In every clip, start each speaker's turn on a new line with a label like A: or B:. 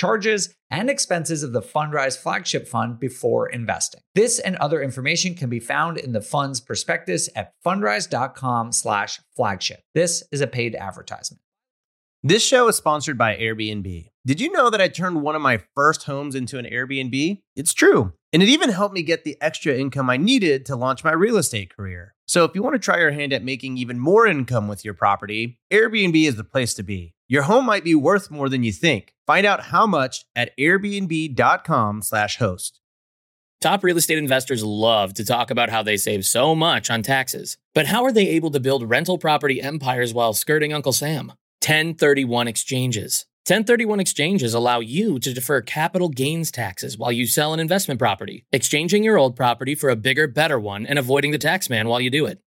A: charges, and expenses of the Fundrise flagship fund before investing. This and other information can be found in the fund's prospectus at fundrise.com slash flagship. This is a paid advertisement.
B: This show is sponsored by Airbnb. Did you know that I turned one of my first homes into an Airbnb? It's true. And it even helped me get the extra income I needed to launch my real estate career. So if you want to try your hand at making even more income with your property, Airbnb is the place to be. Your home might be worth more than you think. Find out how much at airbnb.com/slash host.
C: Top real estate investors love to talk about how they save so much on taxes. But how are they able to build rental property empires while skirting Uncle Sam? 1031 exchanges. 1031 exchanges allow you to defer capital gains taxes while you sell an investment property, exchanging your old property for a bigger, better one and avoiding the tax man while you do it.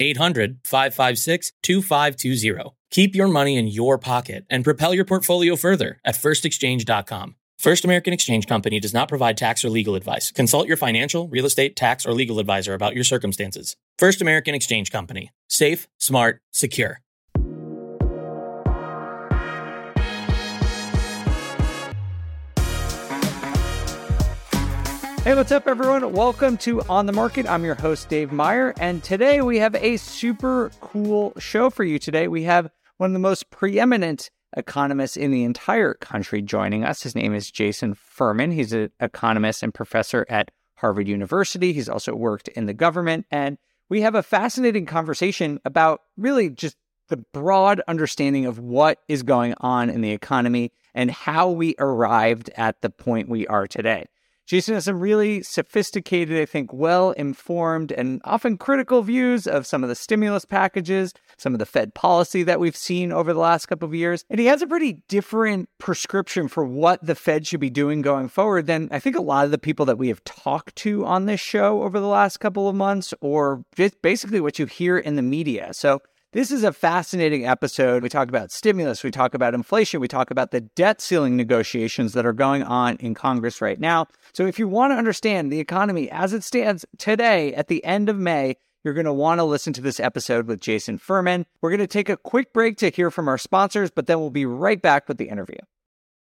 C: 800 556 2520. Keep your money in your pocket and propel your portfolio further at firstexchange.com. First American Exchange Company does not provide tax or legal advice. Consult your financial, real estate, tax, or legal advisor about your circumstances. First American Exchange Company. Safe, smart, secure.
D: Hey, what's up, everyone? Welcome to On the Market. I'm your host, Dave Meyer, and today we have a super cool show for you. Today we have one of the most preeminent economists in the entire country joining us. His name is Jason Furman. He's an economist and professor at Harvard University. He's also worked in the government, and we have a fascinating conversation about really just the broad understanding of what is going on in the economy and how we arrived at the point we are today. Jason has some really sophisticated, I think, well informed and often critical views of some of the stimulus packages, some of the Fed policy that we've seen over the last couple of years. And he has a pretty different prescription for what the Fed should be doing going forward than I think a lot of the people that we have talked to on this show over the last couple of months, or just basically what you hear in the media. So this is a fascinating episode. We talk about stimulus, we talk about inflation, we talk about the debt ceiling negotiations that are going on in Congress right now. So, if you want to understand the economy as it stands today at the end of May, you're going to want to listen to this episode with Jason Furman. We're going to take a quick break to hear from our sponsors, but then we'll be right back with the interview.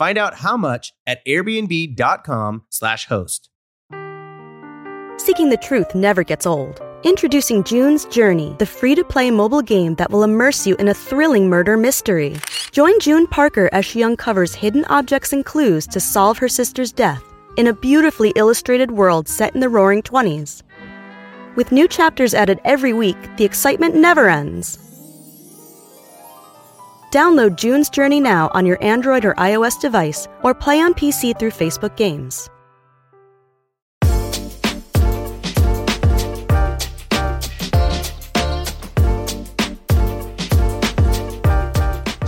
B: Find out how much at airbnb.com/slash host.
E: Seeking the truth never gets old. Introducing June's Journey, the free to play mobile game that will immerse you in a thrilling murder mystery. Join June Parker as she uncovers hidden objects and clues to solve her sister's death in a beautifully illustrated world set in the roaring 20s. With new chapters added every week, the excitement never ends. Download June's Journey now on your Android or iOS device or play on PC through Facebook Games.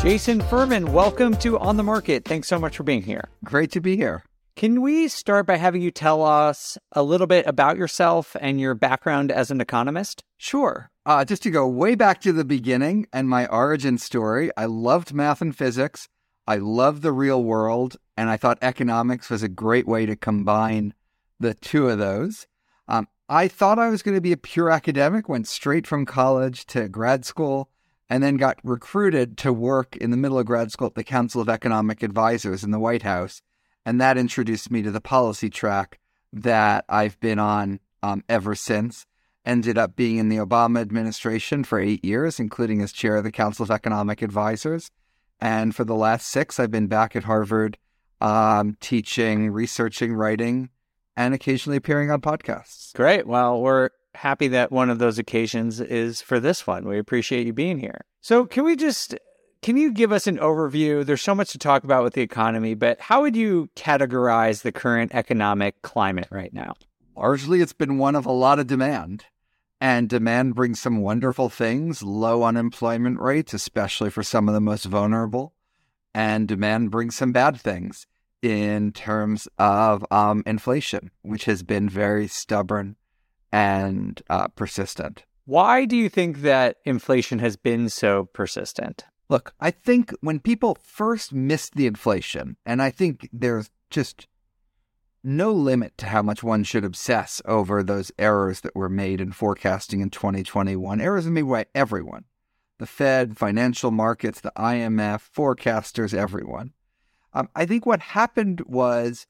D: Jason Furman, welcome to On the Market. Thanks so much for being here.
F: Great to be here.
D: Can we start by having you tell us a little bit about yourself and your background as an economist?
F: Sure. Uh, just to go way back to the beginning and my origin story, I loved math and physics. I loved the real world, and I thought economics was a great way to combine the two of those. Um, I thought I was going to be a pure academic, went straight from college to grad school, and then got recruited to work in the middle of grad school at the Council of Economic Advisors in the White House. And that introduced me to the policy track that I've been on um, ever since. Ended up being in the Obama administration for eight years, including as chair of the Council of Economic Advisors. And for the last six, I've been back at Harvard um, teaching, researching, writing, and occasionally appearing on podcasts.
D: Great. Well, we're happy that one of those occasions is for this one. We appreciate you being here. So, can we just can you give us an overview? There's so much to talk about with the economy, but how would you categorize the current economic climate right now?
F: Largely, it's been one of a lot of demand. And demand brings some wonderful things low unemployment rates, especially for some of the most vulnerable. And demand brings some bad things in terms of um, inflation, which has been very stubborn and uh, persistent.
D: Why do you think that inflation has been so persistent?
F: Look, I think when people first missed the inflation, and I think there's just no limit to how much one should obsess over those errors that were made in forecasting in 2021. Errors made by everyone the Fed, financial markets, the IMF, forecasters, everyone. Um, I think what happened was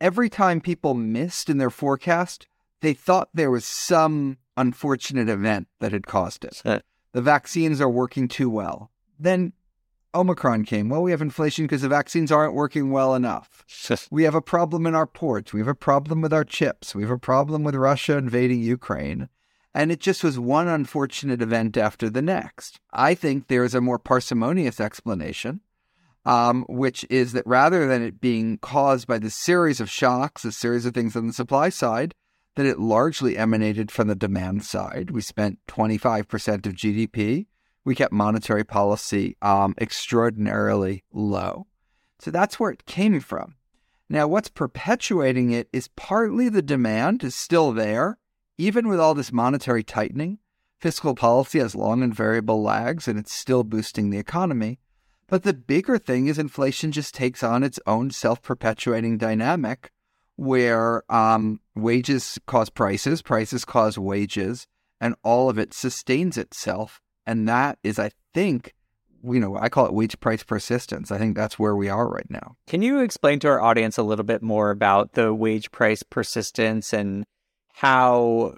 F: every time people missed in their forecast, they thought there was some unfortunate event that had caused it. The vaccines are working too well. Then Omicron came. Well, we have inflation because the vaccines aren't working well enough. we have a problem in our ports. We have a problem with our chips. We have a problem with Russia invading Ukraine. And it just was one unfortunate event after the next. I think there is a more parsimonious explanation, um, which is that rather than it being caused by the series of shocks, a series of things on the supply side, that it largely emanated from the demand side. We spent 25% of GDP we kept monetary policy um, extraordinarily low. So that's where it came from. Now, what's perpetuating it is partly the demand is still there, even with all this monetary tightening. Fiscal policy has long and variable lags, and it's still boosting the economy. But the bigger thing is inflation just takes on its own self perpetuating dynamic where um, wages cause prices, prices cause wages, and all of it sustains itself and that is, I think, you know, I call it wage price persistence. I think that's where we are right now.
D: Can you explain to our audience a little bit more about the wage price persistence and how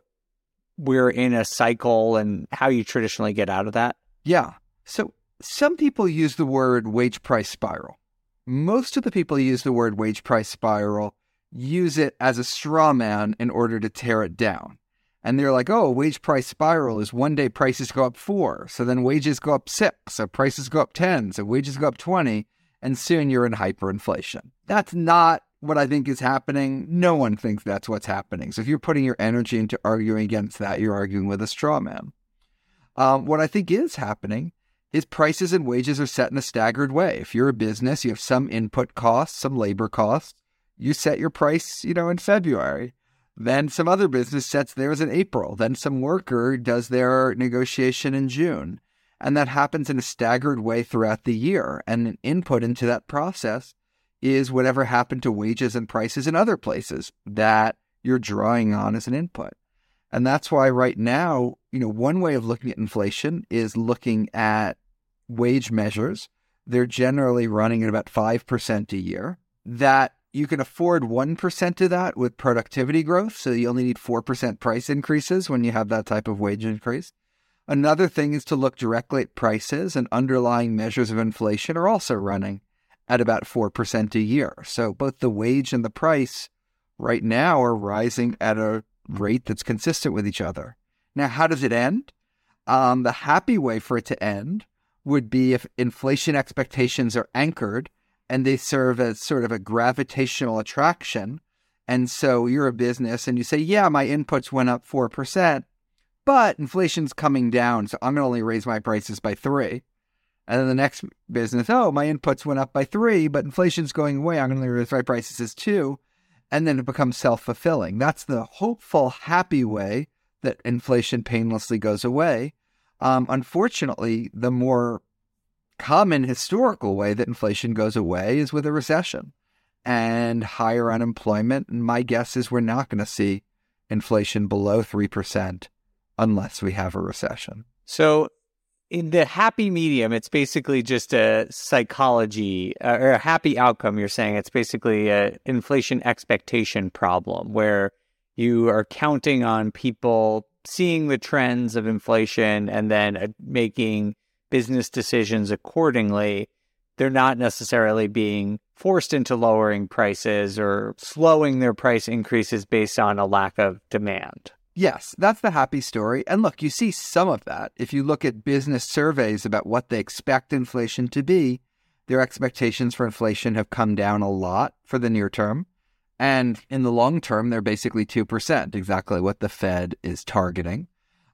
D: we're in a cycle and how you traditionally get out of that?
F: Yeah. So some people use the word wage price spiral, most of the people who use the word wage price spiral use it as a straw man in order to tear it down. And they're like, oh, wage price spiral is one day prices go up four. So then wages go up six. So prices go up 10. So wages go up 20. And soon you're in hyperinflation. That's not what I think is happening. No one thinks that's what's happening. So if you're putting your energy into arguing against that, you're arguing with a straw man. Um, what I think is happening is prices and wages are set in a staggered way. If you're a business, you have some input costs, some labor costs. You set your price, you know, in February. Then some other business sets theirs in April. Then some worker does their negotiation in June. And that happens in a staggered way throughout the year. And an input into that process is whatever happened to wages and prices in other places that you're drawing on as an input. And that's why right now, you know, one way of looking at inflation is looking at wage measures. They're generally running at about 5% a year. That you can afford 1% of that with productivity growth. So you only need 4% price increases when you have that type of wage increase. Another thing is to look directly at prices, and underlying measures of inflation are also running at about 4% a year. So both the wage and the price right now are rising at a rate that's consistent with each other. Now, how does it end? Um, the happy way for it to end would be if inflation expectations are anchored and they serve as sort of a gravitational attraction. And so you're a business and you say, yeah, my inputs went up 4%, but inflation's coming down. So I'm going to only raise my prices by three. And then the next business, oh, my inputs went up by three, but inflation's going away. I'm going to raise my prices as two. And then it becomes self fulfilling. That's the hopeful, happy way that inflation painlessly goes away. Um, unfortunately, the more common historical way that inflation goes away is with a recession and higher unemployment. And my guess is we're not going to see inflation below 3% unless we have a recession.
D: So, in the happy medium, it's basically just a psychology uh, or a happy outcome. You're saying it's basically an inflation expectation problem where you are counting on people seeing the trends of inflation and then uh, making business decisions accordingly. They're not necessarily being forced into lowering prices or slowing their price increases based on a lack of demand.
F: Yes, that's the happy story. And look, you see some of that. If you look at business surveys about what they expect inflation to be, their expectations for inflation have come down a lot for the near term. And in the long term, they're basically 2%, exactly what the Fed is targeting.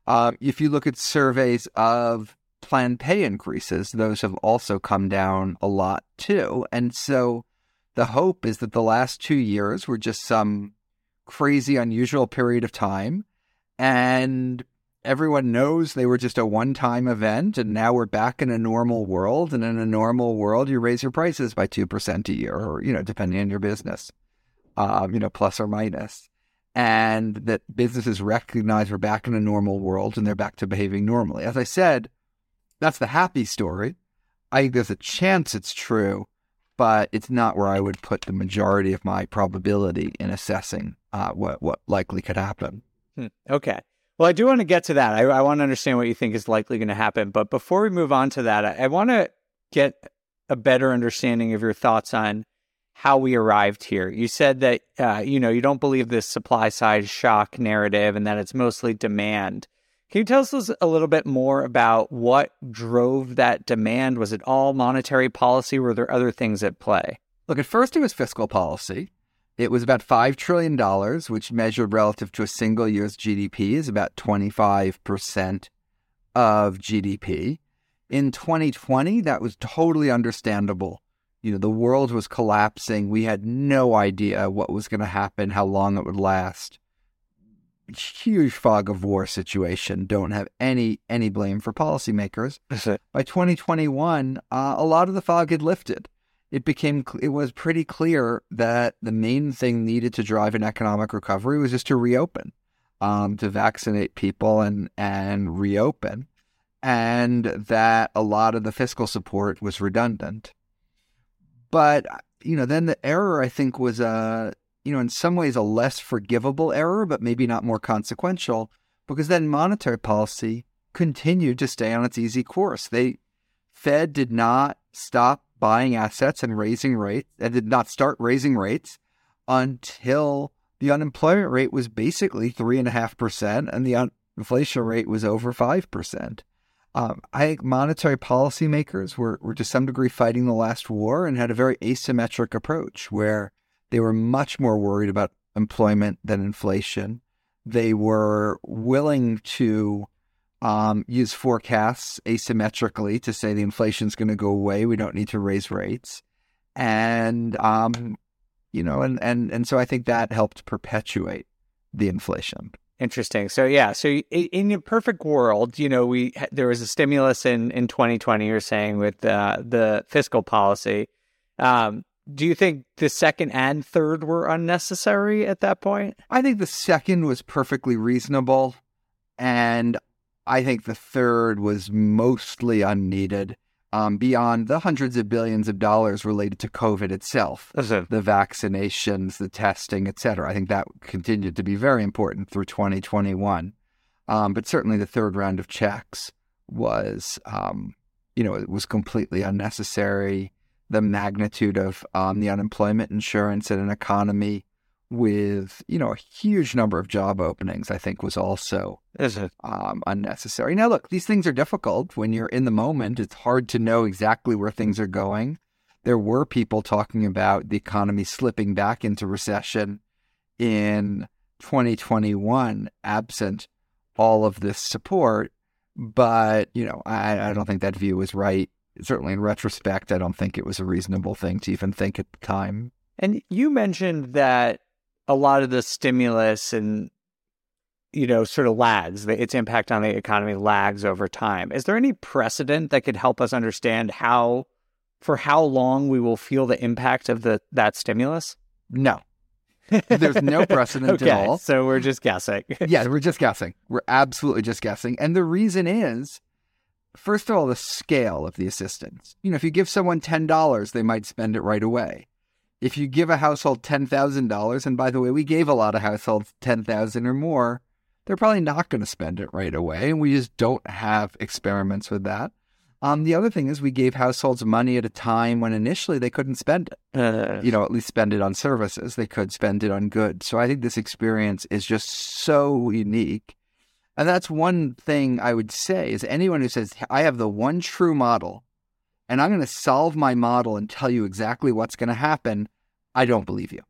F: Uh, if you look at surveys of planned pay increases, those have also come down a lot too. And so the hope is that the last two years were just some crazy, unusual period of time. And everyone knows they were just a one time event. And now we're back in a normal world. And in a normal world, you raise your prices by 2% a year, or, you know, depending on your business, um, you know, plus or minus. minus and that businesses recognize we're back in a normal world and they're back to behaving normally. As I said, that's the happy story. I think there's a chance it's true, but it's not where I would put the majority of my probability in assessing uh, what what likely could happen.
D: Hmm. Okay. Well, I do want to get to that. I, I, want to understand what you think is likely going to happen. But before we move on to that, I, I want to get a better understanding of your thoughts on how we arrived here. You said that uh, you know you don't believe this supply side shock narrative, and that it's mostly demand. Can you tell us a little bit more about what drove that demand? Was it all monetary policy? Were there other things at play?
F: Look, at first it was fiscal policy. It was about $5 trillion, which measured relative to a single year's GDP is about 25% of GDP. In 2020, that was totally understandable. You know, the world was collapsing. We had no idea what was going to happen, how long it would last huge fog of war situation. Don't have any any blame for policymakers. By 2021, uh, a lot of the fog had lifted. It became it was pretty clear that the main thing needed to drive an economic recovery was just to reopen, um, to vaccinate people and and reopen, and that a lot of the fiscal support was redundant. But you know, then the error I think was uh, you know, in some ways a less forgivable error, but maybe not more consequential, because then monetary policy continued to stay on its easy course. They Fed did not stop buying assets and raising rates and did not start raising rates until the unemployment rate was basically 3.5% and the un- inflation rate was over 5%. Um, I think monetary policymakers were, were to some degree fighting the last war and had a very asymmetric approach where they were much more worried about employment than inflation. They were willing to um, use forecasts asymmetrically to say the inflation is going to go away. We don't need to raise rates. And, um, you know, and, and, and so I think that helped perpetuate the inflation.
D: Interesting. So yeah, so in a perfect world, you know, we there was a stimulus in in 2020. You're saying with uh, the fiscal policy. Um, do you think the second and third were unnecessary at that point?
F: I think the second was perfectly reasonable, and I think the third was mostly unneeded um, beyond the hundreds of billions of dollars related to COVID itself, the vaccinations, the testing, et cetera. I think that continued to be very important through 2021. Um, but certainly the third round of checks was, um, you know, it was completely unnecessary. The magnitude of um, the unemployment insurance in an economy with you know a huge number of job openings i think was also
D: is it?
F: um, unnecessary. Now look these things are difficult. When you're in the moment it's hard to know exactly where things are going. There were people talking about the economy slipping back into recession in 2021 absent all of this support. But you know I, I don't think that view was right certainly in retrospect i don't think it was a reasonable thing to even think at the time.
D: And you mentioned that a lot of the stimulus and you know sort of lags its impact on the economy lags over time. Is there any precedent that could help us understand how for how long we will feel the impact of the that stimulus?
F: No. There's no precedent
D: okay,
F: at all.
D: so we're just guessing.
F: Yeah we're just guessing. We're absolutely just guessing. And the reason is first of all the scale of the assistance you know if you give someone $10 they might spend it right away if you give a household $10,000, and by the way, we gave a lot of households 10,000 or more, they're probably not going to spend it right away. And we just don't have experiments with that. Um, the other thing is we gave households money at a time when initially they couldn't spend it. Uh, you know, at least spend it on services. They could spend it on goods. So I think this experience is just so unique. And that's one thing I would say is anyone who says, I have the one true model and I'm going to solve my model and tell you exactly what's going to happen, I don't believe you.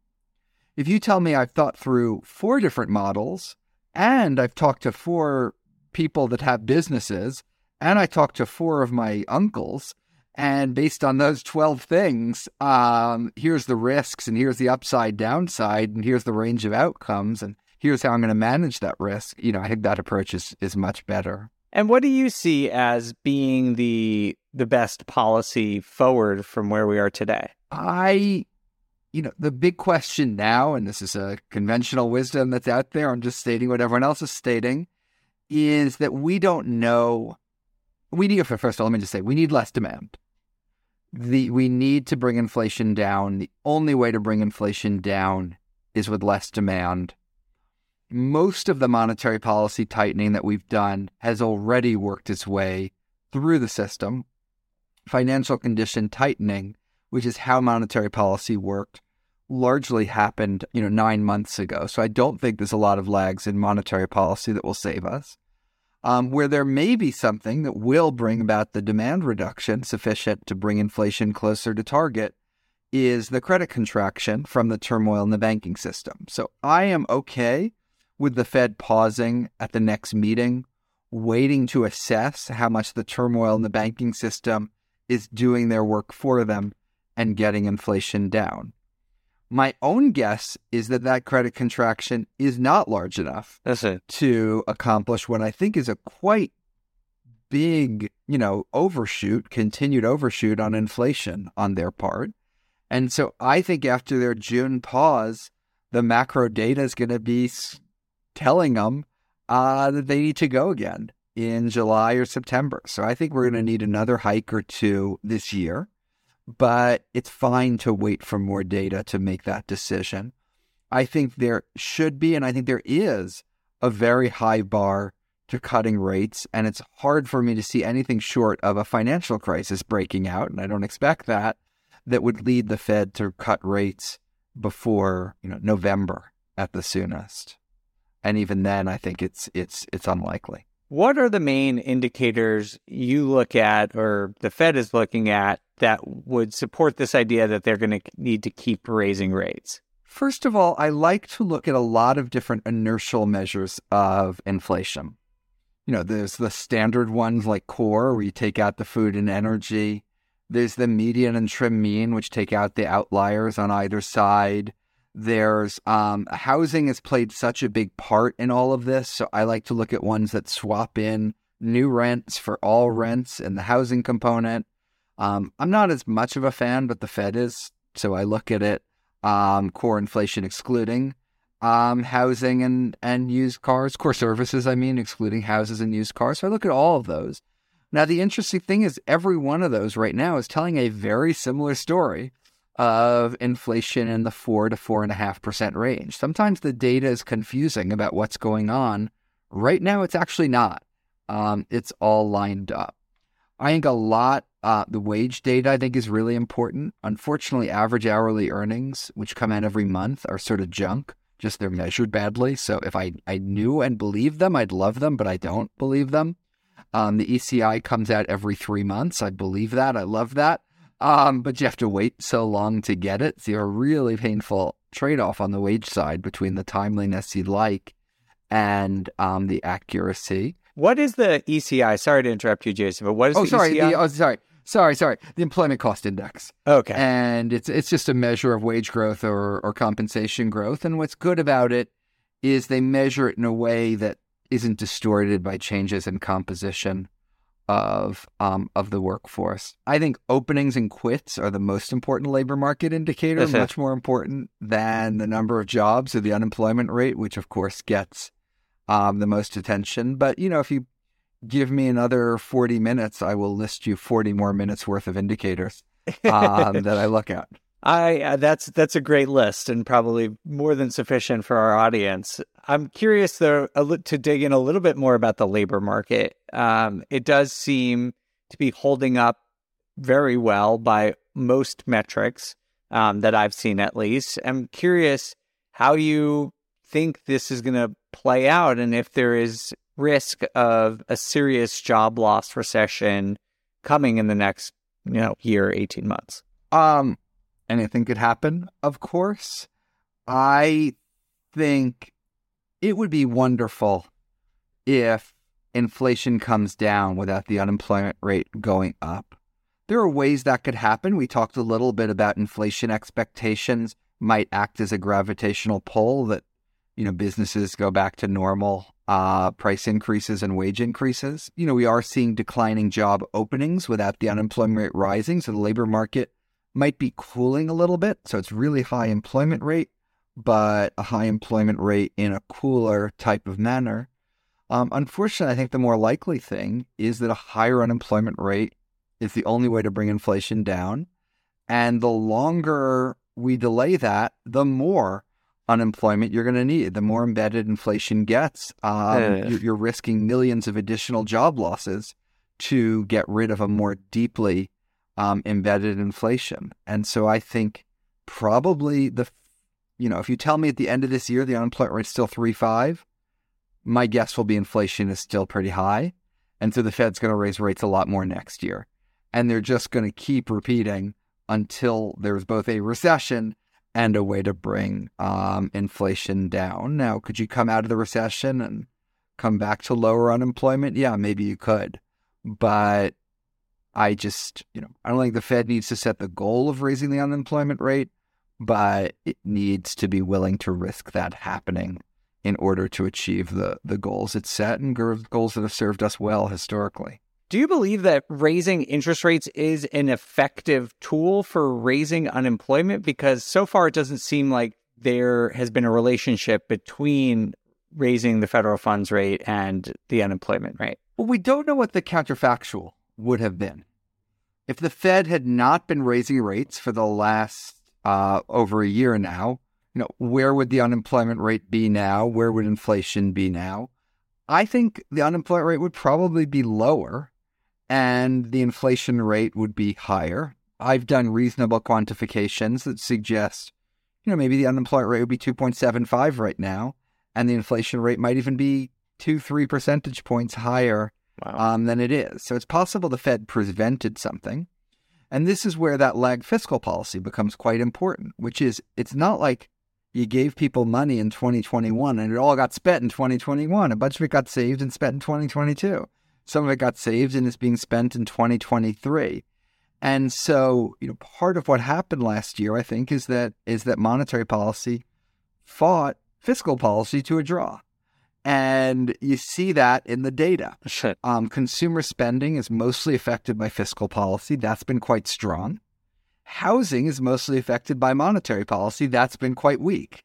F: If you tell me I've thought through four different models and I've talked to four people that have businesses and I talked to four of my uncles, and based on those 12 things, um, here's the risks and here's the upside downside and here's the range of outcomes and here's how I'm going to manage that risk. You know, I think that approach is, is much better.
D: And what do you see as being the the best policy forward from where we are today?
F: I you know, the big question now, and this is a conventional wisdom that's out there, I'm just stating what everyone else is stating, is that we don't know. We need, first of all, let me just say, we need less demand. The, we need to bring inflation down. The only way to bring inflation down is with less demand. Most of the monetary policy tightening that we've done has already worked its way through the system. Financial condition tightening, which is how monetary policy worked, largely happened, you know, nine months ago. So I don't think there's a lot of lags in monetary policy that will save us. Um, where there may be something that will bring about the demand reduction sufficient to bring inflation closer to target is the credit contraction from the turmoil in the banking system. So I am okay with the Fed pausing at the next meeting, waiting to assess how much the turmoil in the banking system is doing their work for them and getting inflation down. My own guess is that that credit contraction is not large enough to accomplish what I think is a quite big, you know, overshoot, continued overshoot on inflation on their part. And so I think after their June pause, the macro data is going to be telling them uh, that they need to go again in July or September. So I think we're going to need another hike or two this year but it's fine to wait for more data to make that decision. I think there should be, and I think there is, a very high bar to cutting rates. And it's hard for me to see anything short of a financial crisis breaking out. And I don't expect that. that would lead the Fed to cut rates before you know November at the soonest. And even then, I think it's it's it's unlikely.
D: What are the main indicators you look at, or the Fed is looking at, that would support this idea that they're going to need to keep raising rates?
F: First of all, I like to look at a lot of different inertial measures of inflation. You know, there's the standard ones like core, where you take out the food and energy. There's the median and trim mean, which take out the outliers on either side. There's um, housing has played such a big part in all of this. So I like to look at ones that swap in new rents for all rents and the housing component. Um, I'm not as much of a fan, but the Fed is. So I look at it um, core inflation excluding um, housing and, and used cars, core services, I mean, excluding houses and used cars. So I look at all of those. Now, the interesting thing is, every one of those right now is telling a very similar story of inflation in the four to four and a half percent range. Sometimes the data is confusing about what's going on. Right now, it's actually not. Um, it's all lined up. I think a lot, uh, the wage data I think is really important. Unfortunately, average hourly earnings, which come out every month, are sort of junk. Just they're measured badly. So if I, I knew and believed them, I'd love them, but I don't believe them. Um, the ECI comes out every three months. I believe that. I love that. Um, but you have to wait so long to get it. So you're a really painful trade off on the wage side between the timeliness you'd like and um, the accuracy.
D: What is the ECI? Sorry to interrupt you, Jason, but what is
F: oh,
D: the
F: sorry,
D: ECI?
F: The, oh, sorry, sorry, sorry. The employment cost index.
D: Okay,
F: and it's it's just a measure of wage growth or or compensation growth. And what's good about it is they measure it in a way that isn't distorted by changes in composition of um, of the workforce. I think openings and quits are the most important labor market indicator, much more important than the number of jobs or the unemployment rate, which of course gets um, the most attention. But you know, if you give me another forty minutes, I will list you forty more minutes worth of indicators um, that I look at.
D: I uh, that's that's a great list and probably more than sufficient for our audience. I'm curious though to dig in a little bit more about the labor market. Um, it does seem to be holding up very well by most metrics um, that I've seen, at least. I'm curious how you think this is going to play out, and if there is risk of a serious job loss recession coming in the next you know year, eighteen months.
F: Um, anything could happen, of course. I think it would be wonderful if inflation comes down without the unemployment rate going up. There are ways that could happen. We talked a little bit about inflation expectations might act as a gravitational pull that you know businesses go back to normal uh, price increases and wage increases. You know, we are seeing declining job openings without the unemployment rate rising, so the labor market might be cooling a little bit. So it's really high employment rate, but a high employment rate in a cooler type of manner. Um, unfortunately, I think the more likely thing is that a higher unemployment rate is the only way to bring inflation down. And the longer we delay that, the more unemployment you're going to need. The more embedded inflation gets, um, you're risking millions of additional job losses to get rid of a more deeply um, embedded inflation. And so I think probably the, you know, if you tell me at the end of this year the unemployment rate's still three five, my guess will be inflation is still pretty high, and so the Fed's going to raise rates a lot more next year, and they're just going to keep repeating until there's both a recession and a way to bring um, inflation down. Now, could you come out of the recession and come back to lower unemployment? Yeah, maybe you could, but I just, you know, I don't think the Fed needs to set the goal of raising the unemployment rate, but it needs to be willing to risk that happening in order to achieve the the goals it set and goals that have served us well historically.
D: Do you believe that raising interest rates is an effective tool for raising unemployment? Because so far it doesn't seem like there has been a relationship between raising the federal funds rate and the unemployment rate.
F: Well, we don't know what the counterfactual would have been. If the Fed had not been raising rates for the last uh, over a year now, you know, where would the unemployment rate be now? Where would inflation be now? I think the unemployment rate would probably be lower and the inflation rate would be higher. I've done reasonable quantifications that suggest, you know, maybe the unemployment rate would be 2.75 right now, and the inflation rate might even be two, three percentage points higher
D: Wow.
F: um, than it is. So it's possible the Fed prevented something. And this is where that lag fiscal policy becomes quite important, which is it's not like you gave people money in 2021 and it all got spent in 2021. A bunch of it got saved and spent in 2022. Some of it got saved and is being spent in 2023. And so, you know, part of what happened last year, I think, is that is that monetary policy fought fiscal policy to a draw. And you see that in the data.
D: Shit.
F: Um, consumer spending is mostly affected by fiscal policy. That's been quite strong. Housing is mostly affected by monetary policy. That's been quite weak.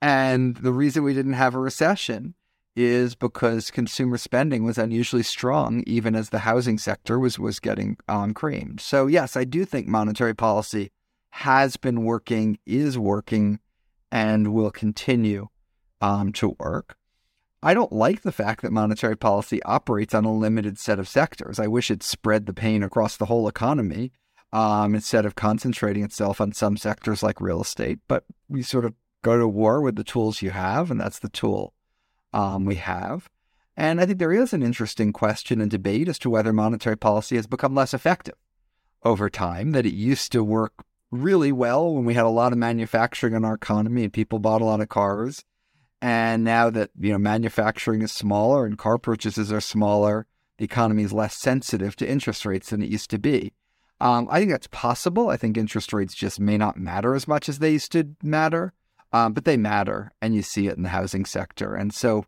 F: And the reason we didn't have a recession is because consumer spending was unusually strong, even as the housing sector was was getting um, creamed. So yes, I do think monetary policy has been working, is working, and will continue um, to work. I don't like the fact that monetary policy operates on a limited set of sectors. I wish it spread the pain across the whole economy um, instead of concentrating itself on some sectors like real estate. But we sort of go to war with the tools you have, and that's the tool um, we have. And I think there is an interesting question and debate as to whether monetary policy has become less effective over time, that it used to work really well when we had a lot of manufacturing in our economy and people bought a lot of cars. And now that you know manufacturing is smaller and car purchases are smaller, the economy is less sensitive to interest rates than it used to be. Um, I think that's possible. I think interest rates just may not matter as much as they used to matter, um, but they matter, and you see it in the housing sector. And so,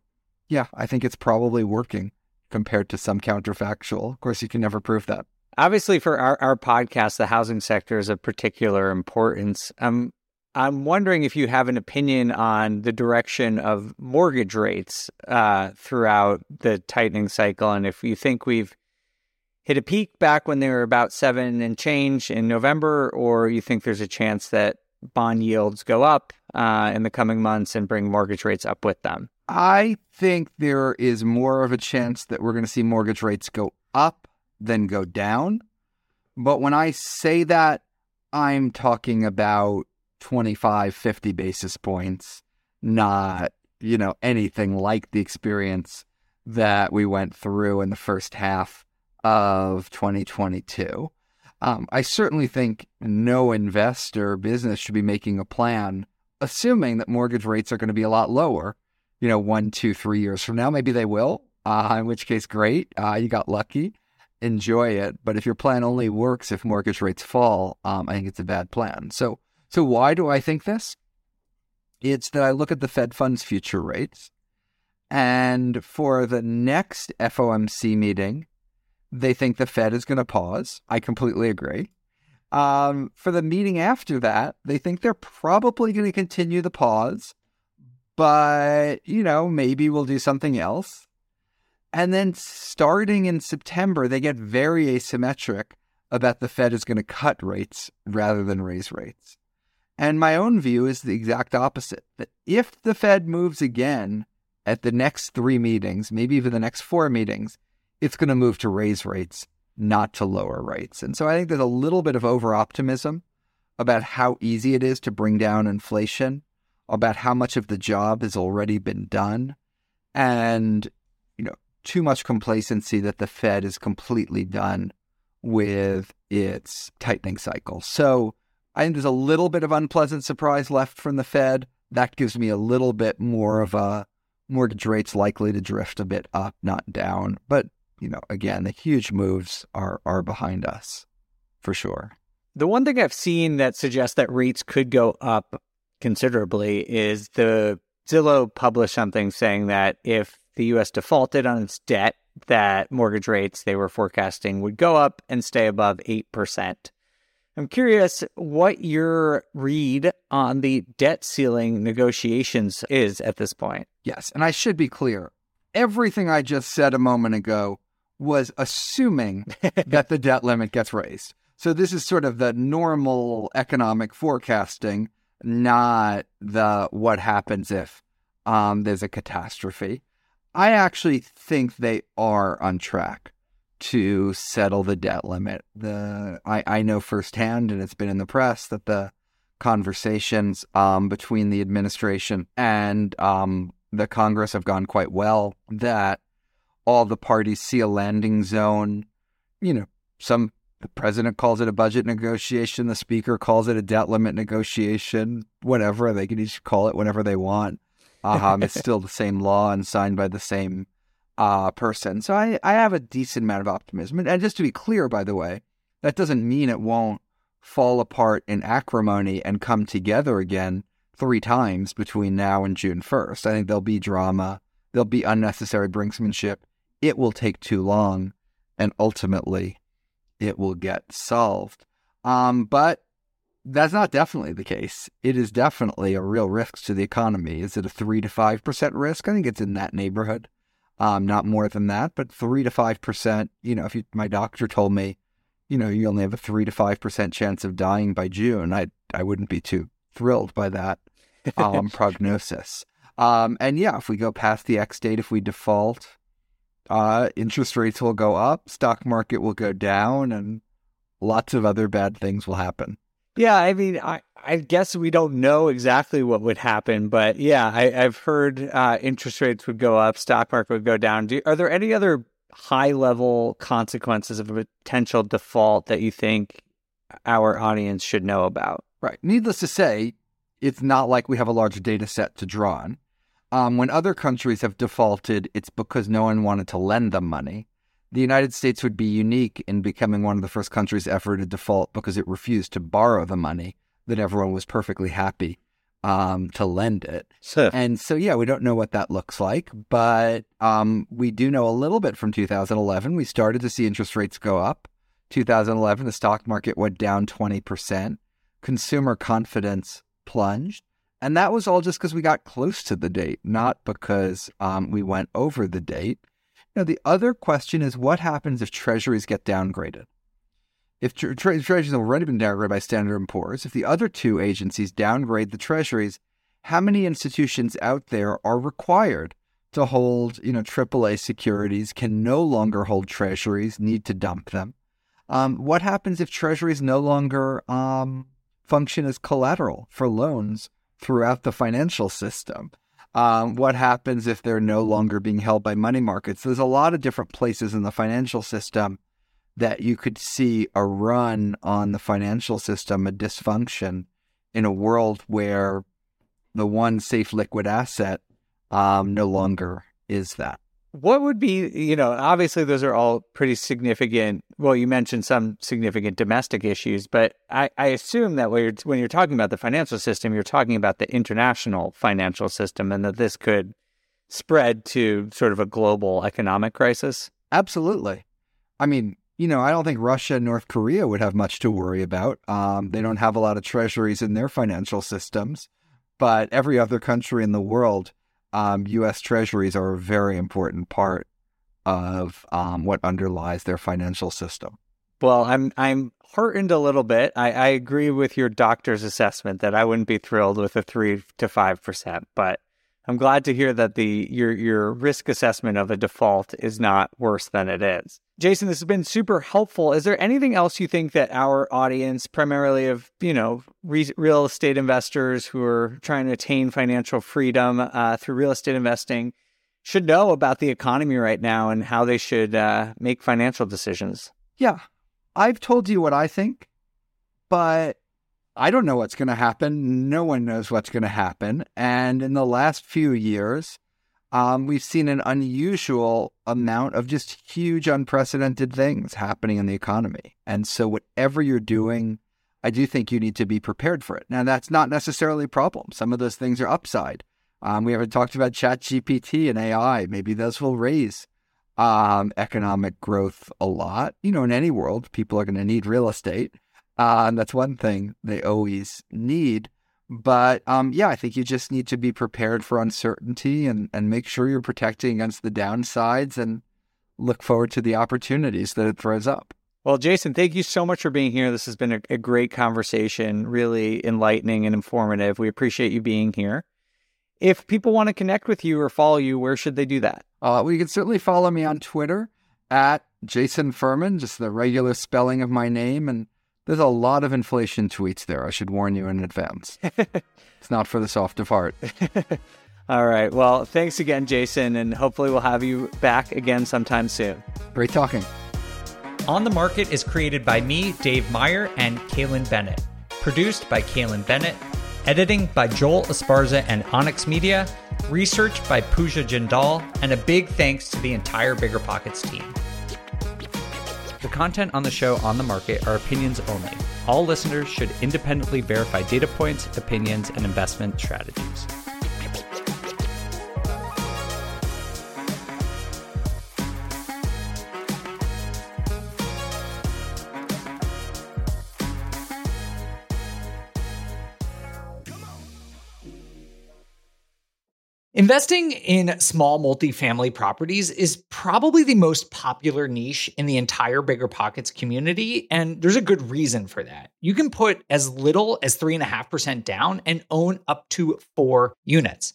F: yeah, I think it's probably working compared to some counterfactual. Of course, you can never prove that.
D: Obviously, for our, our podcast, the housing sector is of particular importance. Um, I'm wondering if you have an opinion on the direction of mortgage rates uh, throughout the tightening cycle, and if you think we've hit a peak back when they were about seven and change in November, or you think there's a chance that bond yields go up uh, in the coming months and bring mortgage rates up with them.
F: I think there is more of a chance that we're going to see mortgage rates go up than go down. But when I say that, I'm talking about 25, 50 basis points, not, you know, anything like the experience that we went through in the first half of 2022. Um, I certainly think no investor business should be making a plan assuming that mortgage rates are going to be a lot lower, you know, one, two, three years from now. Maybe they will, uh, in which case, great. Uh, you got lucky. Enjoy it. But if your plan only works if mortgage rates fall, um, I think it's a bad plan. So, so why do I think this? It's that I look at the Fed funds future rates, and for the next FOMC meeting, they think the Fed is going to pause. I completely agree. Um, for the meeting after that, they think they're probably going to continue the pause, but, you know, maybe we'll do something else. And then starting in September, they get very asymmetric about the Fed is going to cut rates rather than raise rates. And my own view is the exact opposite that if the Fed moves again at the next three meetings, maybe even the next four meetings, it's going to move to raise rates, not to lower rates. And so I think there's a little bit of over optimism about how easy it is to bring down inflation, about how much of the job has already been done, and you know, too much complacency that the Fed is completely done with its tightening cycle. So I think there's a little bit of unpleasant surprise left from the Fed. That gives me a little bit more of a mortgage rates likely to drift a bit up, not down. But you know, again, the huge moves are are behind us for sure.
D: The one thing I've seen that suggests that rates could go up considerably is the Zillow published something saying that if the US defaulted on its debt, that mortgage rates they were forecasting would go up and stay above 8%. I'm curious what your read on the debt ceiling negotiations is at this point.
F: Yes, and I should be clear. Everything I just said a moment ago was assuming that the debt limit gets raised. So this is sort of the normal economic forecasting, not the what happens if um, there's a catastrophe. I actually think they are on track to settle the debt limit. The I, I know firsthand, and it's been in the press that the conversations um, between the administration and um, the Congress have gone quite well. That all the parties see a landing zone. You know, some the president calls it a budget negotiation. The speaker calls it a debt limit negotiation. Whatever they can each call it whatever they want. Um, it's still the same law and signed by the same uh, person. So I, I have a decent amount of optimism. And just to be clear, by the way, that doesn't mean it won't fall apart in acrimony and come together again three times between now and June 1st. I think there'll be drama, there'll be unnecessary brinksmanship. It will take too long, and ultimately, it will get solved. Um, but that's not definitely the case. It is definitely a real risk to the economy. Is it a three to five percent risk? I think it's in that neighborhood um, not more than that, but three to five percent. You know, if you, my doctor told me, you know, you only have a three to five percent chance of dying by June, I I wouldn't be too thrilled by that um, prognosis. Um, and yeah, if we go past the X date, if we default, uh, interest rates will go up, stock market will go down, and lots of other bad things will happen.
D: Yeah, I mean, I, I guess we don't know exactly what would happen, but yeah, I, have heard uh, interest rates would go up, stock market would go down. Do, are there any other high level consequences of a potential default that you think our audience should know about?
F: Right. Needless to say, it's not like we have a large data set to draw on. Um, when other countries have defaulted, it's because no one wanted to lend them money the United States would be unique in becoming one of the first countries ever to default because it refused to borrow the money that everyone was perfectly happy um, to lend it. And so, yeah, we don't know what that looks like, but um, we do know a little bit from 2011. We started to see interest rates go up. 2011, the stock market went down 20%. Consumer confidence plunged. And that was all just because we got close to the date, not because um, we went over the date. Now, the other question is what happens if treasuries get downgraded? If tre- tre- treasuries have already been downgraded by Standard & Poor's, if the other two agencies downgrade the treasuries, how many institutions out there are required to hold, you know, AAA securities, can no longer hold treasuries, need to dump them? Um, what happens if treasuries no longer um, function as collateral for loans throughout the financial system? Um, what happens if they're no longer being held by money markets? There's a lot of different places in the financial system that you could see a run on the financial system, a dysfunction in a world where the one safe liquid asset um, no longer is that
D: what would be you know obviously those are all pretty significant well you mentioned some significant domestic issues but i, I assume that when you're, when you're talking about the financial system you're talking about the international financial system and that this could spread to sort of a global economic crisis
F: absolutely i mean you know i don't think russia and north korea would have much to worry about um, they don't have a lot of treasuries in their financial systems but every other country in the world um, U.S. Treasuries are a very important part of um, what underlies their financial system.
D: Well, I'm I'm heartened a little bit. I, I agree with your doctor's assessment that I wouldn't be thrilled with a three to five percent, but I'm glad to hear that the your your risk assessment of a default is not worse than it is. Jason, this has been super helpful. Is there anything else you think that our audience, primarily of you know re- real estate investors who are trying to attain financial freedom uh, through real estate investing, should know about the economy right now and how they should uh, make financial decisions?
F: Yeah, I've told you what I think, but I don't know what's going to happen. No one knows what's going to happen. And in the last few years, um, we've seen an unusual amount of just huge, unprecedented things happening in the economy. And so, whatever you're doing, I do think you need to be prepared for it. Now, that's not necessarily a problem. Some of those things are upside. Um, we haven't talked about ChatGPT and AI. Maybe those will raise um, economic growth a lot. You know, in any world, people are going to need real estate. Uh, and that's one thing they always need. But um, yeah, I think you just need to be prepared for uncertainty and, and make sure you're protecting against the downsides and look forward to the opportunities that it throws up.
D: Well, Jason, thank you so much for being here. This has been a, a great conversation, really enlightening and informative. We appreciate you being here. If people want to connect with you or follow you, where should they do that?
F: Uh, well, you can certainly follow me on Twitter at Jason Furman, just the regular spelling of my name. And there's a lot of inflation tweets there. I should warn you in advance. it's not for the soft of heart.
D: All right. Well, thanks again, Jason, and hopefully we'll have you back again sometime soon.
F: Great talking.
A: On the Market is created by me, Dave Meyer, and Kailyn Bennett. Produced by Kailyn Bennett. Editing by Joel Esparza and Onyx Media. Research by Pooja Jindal. And a big thanks to the entire Bigger Pockets team. The content on the show on the market are opinions only. All listeners should independently verify data points, opinions, and investment strategies. Investing in small multifamily properties is probably the most popular niche in the entire Bigger Pockets community, and there's a good reason for that. You can put as little as 3.5% down and own up to four units.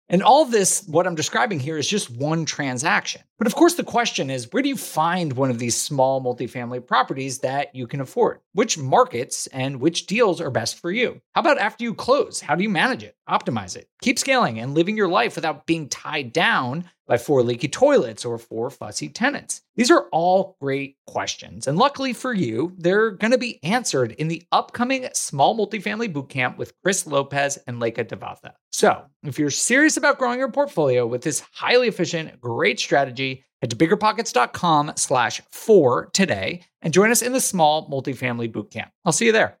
A: And all this, what I'm describing here, is just one transaction. But of course, the question is where do you find one of these small multifamily properties that you can afford? Which markets and which deals are best for you? How about after you close? How do you manage it, optimize it, keep scaling and living your life without being tied down by four leaky toilets or four fussy tenants? These are all great questions. And luckily for you, they're going to be answered in the upcoming Small Multifamily Bootcamp with Chris Lopez and Leka Devatha. So if you're serious about growing your portfolio with this highly efficient, great strategy, head to biggerpockets.com slash four today and join us in the Small Multifamily Bootcamp. I'll see you there.